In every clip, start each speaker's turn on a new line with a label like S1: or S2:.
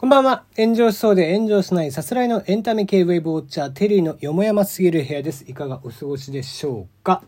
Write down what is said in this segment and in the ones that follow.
S1: こんばんは。炎上しそうで炎上しないさすらいのエンタメ系ウェブウォッチャー、テリーのよもやますぎる部屋です。いかがお過ごしでしょうか？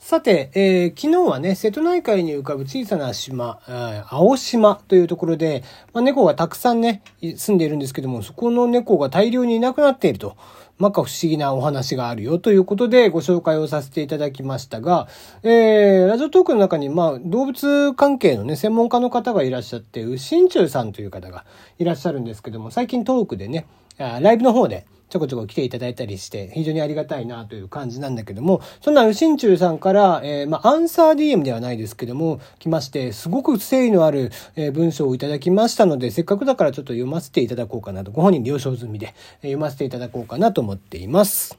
S1: さて、えー、昨日はね、瀬戸内海に浮かぶ小さな島、青島というところで、まあ、猫がたくさんね、住んでいるんですけども、そこの猫が大量にいなくなっていると。まか不思議なお話があるよということでご紹介をさせていただきましたが、えー、ラジオトークの中に、まあ、動物関係のね、専門家の方がいらっしゃって、うしんちゅうさんという方がいらっしゃるんですけども、最近トークでね、ライブの方で、ちょこちょこ来ていただいたりして、非常にありがたいなという感じなんだけども、そんな、しんちゅうさんから、えー、まあ、アンサー DM ではないですけども、来まして、すごく誠意のある、え、文章をいただきましたので、せっかくだからちょっと読ませていただこうかなと、ご本人了承済みで、え、読ませていただこうかなと思っています。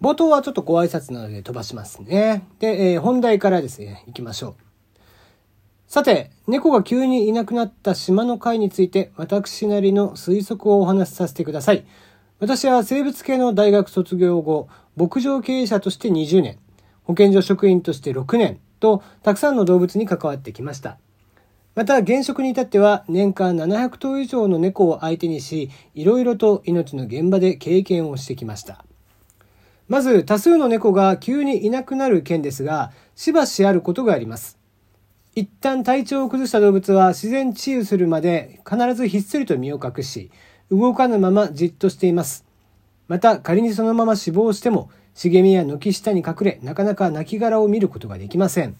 S1: 冒頭はちょっとご挨拶なので飛ばしますね。で、えー、本題からですね、行きましょう。さて、猫が急にいなくなった島の会について、私なりの推測をお話しさせてください。私は生物系の大学卒業後、牧場経営者として20年、保健所職員として6年と、たくさんの動物に関わってきました。また、現職に至っては、年間700頭以上の猫を相手にし、いろいろと命の現場で経験をしてきました。まず、多数の猫が急にいなくなる件ですが、しばしあることがあります。一旦体調を崩した動物は自然治癒するまで必ずひっそりと身を隠し、動かぬままじっとしています。また仮にそのまま死亡しても、茂みや軒下に隠れ、なかなか亡骸を見ることができません。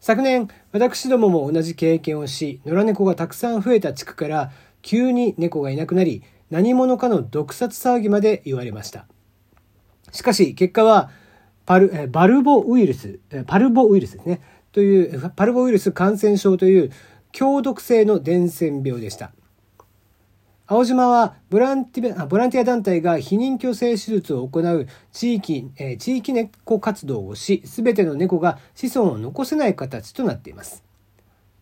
S1: 昨年、私どもも同じ経験をし、野良猫がたくさん増えた地区から、急に猫がいなくなり、何者かの毒殺騒ぎまで言われました。しかし、結果は、パル、バルボウイルス、パルボウイルスですね。というパルボウイルス感染症という強毒性の伝染病でした。青島はボランティボランティア団体が避妊去勢手術を行う地域、え、地域猫活動をし、すべての猫が子孫を残せない形となっています。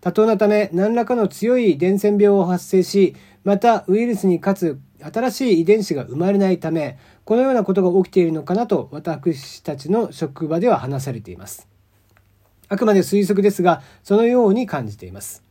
S1: 多頭のため何らかの強い伝染病を発生し、またウイルスにかつ新しい遺伝子が生まれないため、このようなことが起きているのかなと私たちの職場では話されています。あくまで推測ですが、そのように感じています。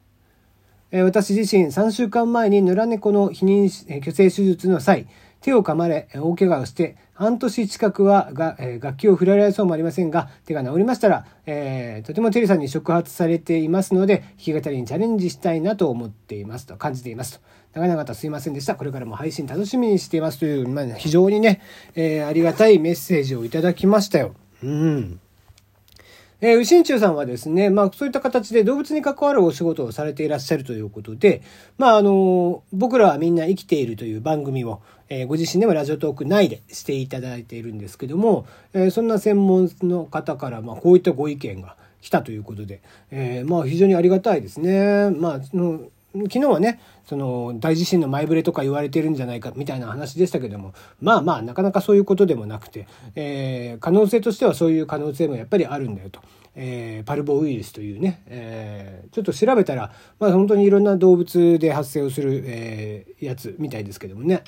S1: え私自身3週間前に野良猫の避妊去勢手術の際、手を噛まれ、大怪我をして、半年近くはが、え楽器を振られそうもありませんが、手が治りましたら、えー、とてもテリさんに触発されていますので、弾き語りにチャレンジしたいなと思っていますと、感じていますと。長々とすいませんでした。これからも配信楽しみにしていますという、まあ、非常にね、えー、ありがたいメッセージをいただきましたよ。うん。えー、牛中さんはですね、まあそういった形で動物に関わるお仕事をされていらっしゃるということで、まああの、僕らはみんな生きているという番組を、えー、ご自身でもラジオトーク内でしていただいているんですけども、えー、そんな専門の方から、まあこういったご意見が来たということで、えー、まあ非常にありがたいですね。まあ、昨日はね、その大地震の前触れとか言われてるんじゃないかみたいな話でしたけども、まあまあなかなかそういうことでもなくて、えー、可能性としてはそういう可能性もやっぱりあるんだよと。えー、パルボウイルスというね、えー、ちょっと調べたら、まあ本当にいろんな動物で発生をする、えー、やつみたいですけどもね。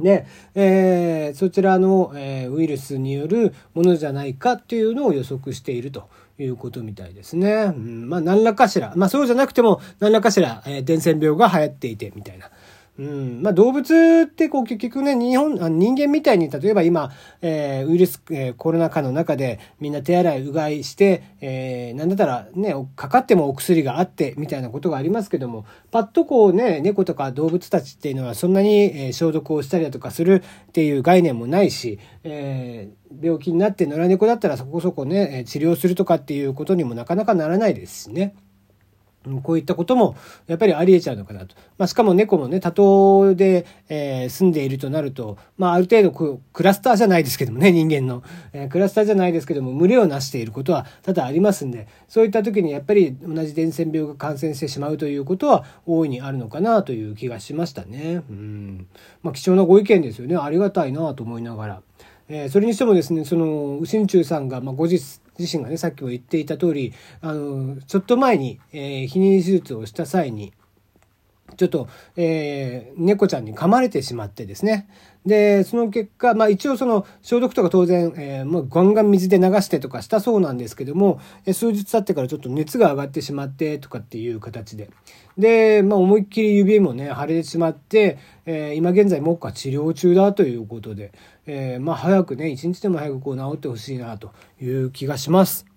S1: で、えー、そちらの、えー、ウイルスによるものじゃないかっていうのを予測しているということみたいですね。うん、まあ何らかしら、まあそうじゃなくても何らかしら、えー、伝染病が流行っていてみたいな。うん。まあ、動物ってこう結局ね、日本、人間みたいに、例えば今、えー、ウイルス、えー、コロナ禍の中でみんな手洗い、うがいして、えー、なんだったらね、かかってもお薬があって、みたいなことがありますけども、パッとこうね、猫とか動物たちっていうのはそんなに、え、消毒をしたりだとかするっていう概念もないし、えー、病気になって野良猫だったらそこそこね、治療するとかっていうことにもなかなかならないですしね。こういったこともやっぱりあり得ちゃうのかなと。まあ、しかも猫もね、多頭で、えー、住んでいるとなると、まあ、ある程度クラスターじゃないですけどもね、人間の、えー、クラスターじゃないですけども、群れをなしていることは多々ありますんで、そういった時にやっぱり同じ伝染病が感染してしまうということは大いにあるのかなという気がしましたね。うん。まあ、貴重なご意見ですよね。ありがたいなと思いながら。えー、それにしてもですね、その、右心中さんが、まあ、後日、自身がね、さっきも言っていた通り、あの、ちょっと前に、えー、避妊手術をした際に、ちょっと、えー、猫ちゃんに噛まれてしまってですね。で、その結果、まあ一応その消毒とか当然、えー、もうガンガン水で流してとかしたそうなんですけども、数日経ってからちょっと熱が上がってしまってとかっていう形で。で、まあ思いっきり指もね、腫れてしまって、えー、今現在目下治療中だということで、えー、まあ早くね、一日でも早くこう治ってほしいなという気がします。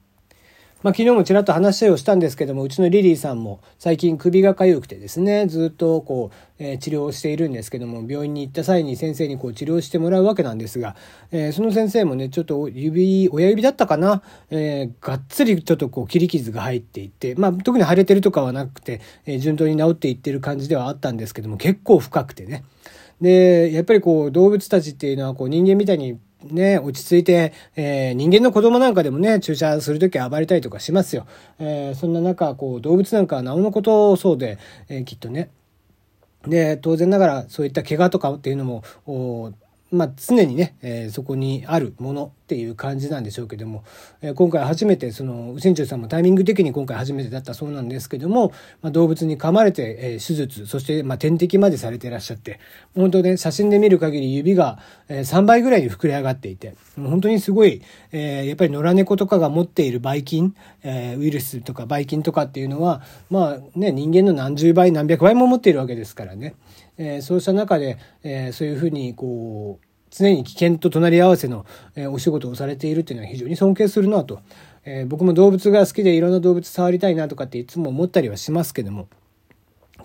S1: まあ、昨日もちらっと話をしたんですけども、うちのリリーさんも最近首が痒くてですね、ずっとこう、えー、治療をしているんですけども、病院に行った際に先生にこう治療してもらうわけなんですが、えー、その先生もね、ちょっと指、親指だったかな、えー、がっつりちょっとこう切り傷が入っていって、まあ、特に腫れてるとかはなくて、え順当に治っていってる感じではあったんですけども、結構深くてね。で、やっぱりこう動物たちっていうのはこう人間みたいにね、落ち着いて、えー、人間の子供なんかでもね、注射するとき暴れたりとかしますよ。えー、そんな中、こう、動物なんかはなおのことそうで、えー、きっとね。で、当然ながら、そういった怪我とかっていうのも、まあ、常にね、えー、そこにあるものっていう感じなんでしょうけども、えー、今回初めてその右心中さんもタイミング的に今回初めてだったそうなんですけども、まあ、動物に噛まれて、えー、手術そしてまあ点滴までされていらっしゃって本当ね写真で見る限り指が、えー、3倍ぐらいに膨れ上がっていて本当にすごい、えー、やっぱり野良猫とかが持っているばい菌、えー、ウイルスとかばい菌とかっていうのはまあね人間の何十倍何百倍も持っているわけですからね、えー、そうした中で、えー、そういうふうにこう常に危険と隣り合わせの、えお仕事をされているというのは非常に尊敬するなと、え僕も動物が好きでいろんな動物触りたいなとかっていつも思ったりはしますけども。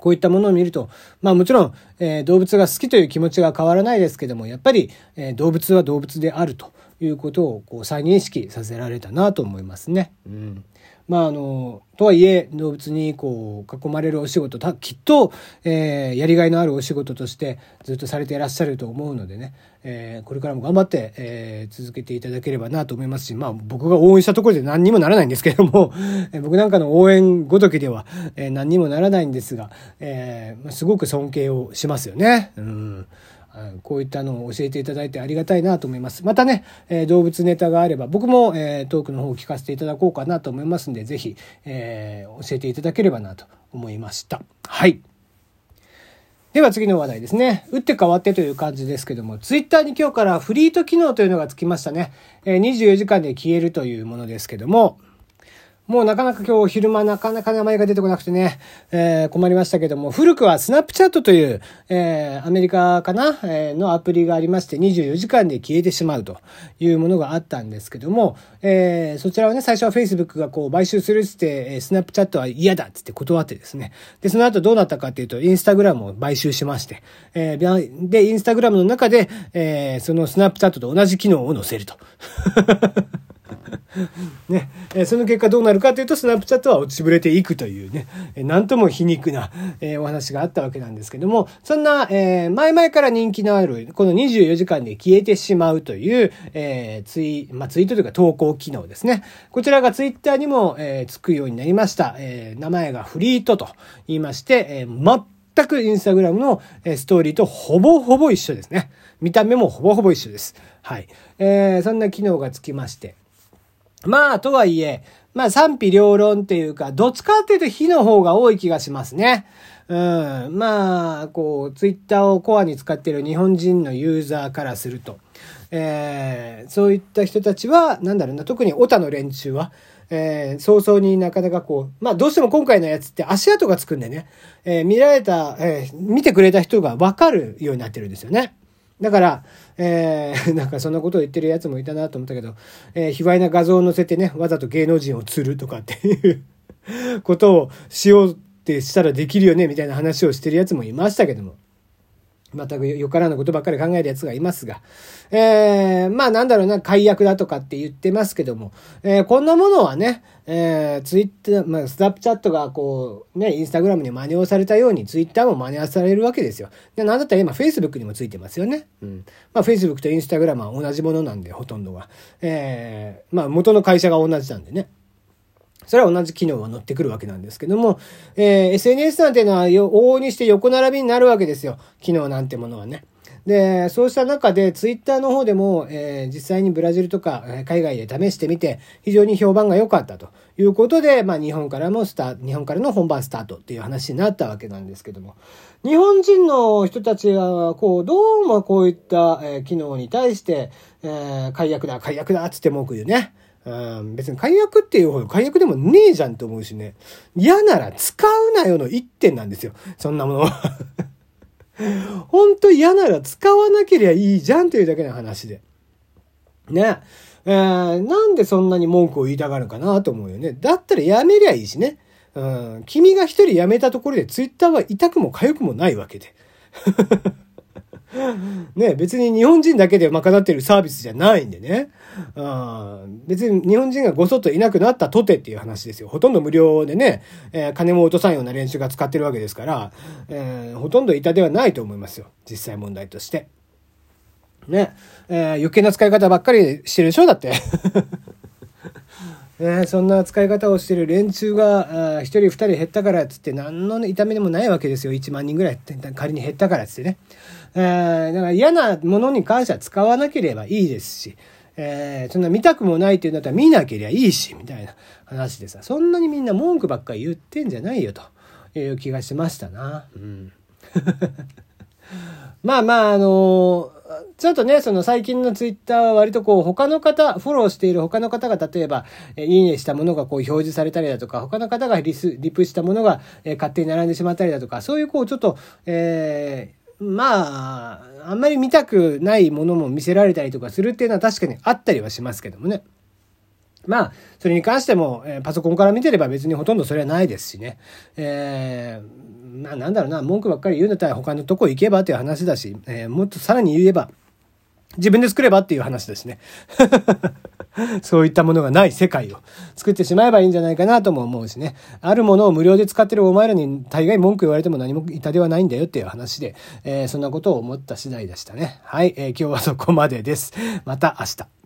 S1: こういったものを見ると、まあもちろん、えー、動物が好きという気持ちが変わらないですけども、やっぱり、えー、動物は動物であると。いうことをこう再認識させられたなと思いますね。うんまあ、あの、とはいえ、動物にこう、囲まれるお仕事、たきっと、えー、やりがいのあるお仕事としてずっとされていらっしゃると思うのでね、えー、これからも頑張って、えー、続けていただければなと思いますし、まあ、僕が応援したところで何にもならないんですけれども、え僕なんかの応援ごときでは、え何にもならないんですが、えすごく尊敬をしますよね。うんこういったのを教えていただいてありがたいなと思います。またね、え、動物ネタがあれば、僕も、え、トークの方を聞かせていただこうかなと思いますんで、ぜひ、えー、教えていただければなと思いました。はい。では次の話題ですね。打って変わってという感じですけども、ツイッターに今日からフリート機能というのがつきましたね。え、24時間で消えるというものですけども、もうなかなか今日昼間なかなか名前が出てこなくてね、えー、困りましたけども、古くはスナップチャットという、えー、アメリカかな、えー、のアプリがありまして、24時間で消えてしまうというものがあったんですけども、えー、そちらはね、最初は Facebook がこう買収するっつって、スナップチャットは嫌だっつって断ってですね。で、その後どうなったかっていうと、インスタグラムを買収しまして、えー、で、インスタグラムの中で、えー、そのスナップチャットと同じ機能を載せると。ね、えその結果どうなるかというと、スナップチャットは落ちぶれていくというね、えなんとも皮肉な、えお話があったわけなんですけども、そんな、え前々から人気のある、この24時間で消えてしまうという、えツイ、まあ、ツイートというか投稿機能ですね。こちらがツイッターにも、えつくようになりました。え名前がフリートと言いまして、え全くインスタグラムのストーリーとほぼほぼ一緒ですね。見た目もほぼほぼ一緒です。はい。えー、そんな機能がつきまして。まあ、とはいえ、まあ賛否両論っていうか、どっちかっていうと火の方が多い気がしますね。うん。まあ、こう、ツイッターをコアに使ってる日本人のユーザーからすると、えー、そういった人たちは、なんだろうな、特にオタの連中は、えー、早々になかなかこう、まあどうしても今回のやつって足跡がつくんでね、えー、見られた、えー、見てくれた人がわかるようになってるんですよね。だから、えー、なんかそんなことを言ってるやつもいたなと思ったけど、えー、卑猥な画像を載せてね、わざと芸能人を釣るとかっていうことをしようってしたらできるよね、みたいな話をしてるやつもいましたけども。全くよからぬことばっかり考える奴がいますが、えー、まあなんだろうな、解約だとかって言ってますけども、えー、こんなものはね、えー、ツイッター、まあスナップチャットがこう、ね、インスタグラムに真似をされたように、ツイッターも真似をされるわけですよ。で、なんだったら今、フェイスブックにもついてますよね。うん。まあ、フェイスブックとインスタグラムは同じものなんで、ほとんどが。えー、まあ元の会社が同じなんでね。それは同じ機能は乗ってくるわけなんですけども、えー、SNS なんていうのは往々にして横並びになるわけですよ。機能なんてものはね。で、そうした中で、ツイッターの方でも、えー、実際にブラジルとか、え海外で試してみて、非常に評判が良かったということで、まあ、日本からもスター日本からの本番スタートっていう話になったわけなんですけども、日本人の人たちは、こう、どうもこういった、えー、機能に対して、えー、解約だ、解約だ、つって文句言うね。うん、別に解約っていうほど解約でもねえじゃんと思うしね。嫌なら使うなよの一点なんですよ。そんなものは。本当嫌なら使わなければいいじゃんというだけの話で。ね。えー、なんでそんなに文句を言いたがるかなと思うよね。だったらやめりゃいいしね。うん、君が一人辞めたところでツイッターは痛くも痒くもないわけで。ね、別に日本人だけで賄ってるサービスじゃないんでね。うん、別に日本人がごそっといなくなったとてっていう話ですよ。ほとんど無料でね、えー、金も落とさんような練習が使ってるわけですから、えー、ほとんど痛ではないと思いますよ。実際問題として。ね、えー、余計な使い方ばっかりしてるでしょ？だって。ね、そんな使い方をしてる連中が、1人2人減ったからっつって何の痛みでもないわけですよ。1万人ぐらい仮に減ったからっつってね。えー、だから嫌なものに関しては使わなければいいですし、えー、そんな見たくもないっていうんだったら見なければいいし、みたいな話でさ、そんなにみんな文句ばっかり言ってんじゃないよという気がしましたな。うん。まあまあ、あのちょっとね、その最近のツイッターは割とこう他の方、フォローしている他の方が例えば、えいいねしたものがこう表示されたりだとか、他の方がリス、リプしたものが、え勝手に並んでしまったりだとか、そういうこうちょっと、えー、まあ、あんまり見たくないものも見せられたりとかするっていうのは確かにあったりはしますけどもね。まあ、それに関しても、えー、パソコンから見てれば別にほとんどそれはないですしね。えー、まあなんだろうな、文句ばっかり言うんだったら他のとこ行けばっていう話だし、えー、もっとさらに言えば、自分で作ればっていう話ですね。そういったものがない世界を作ってしまえばいいんじゃないかなとも思うしね。あるものを無料で使ってるお前らに大概文句言われても何も痛ではないんだよっていう話で、えー、そんなことを思った次第でしたね。はい、えー、今日はそこまでです。また明日。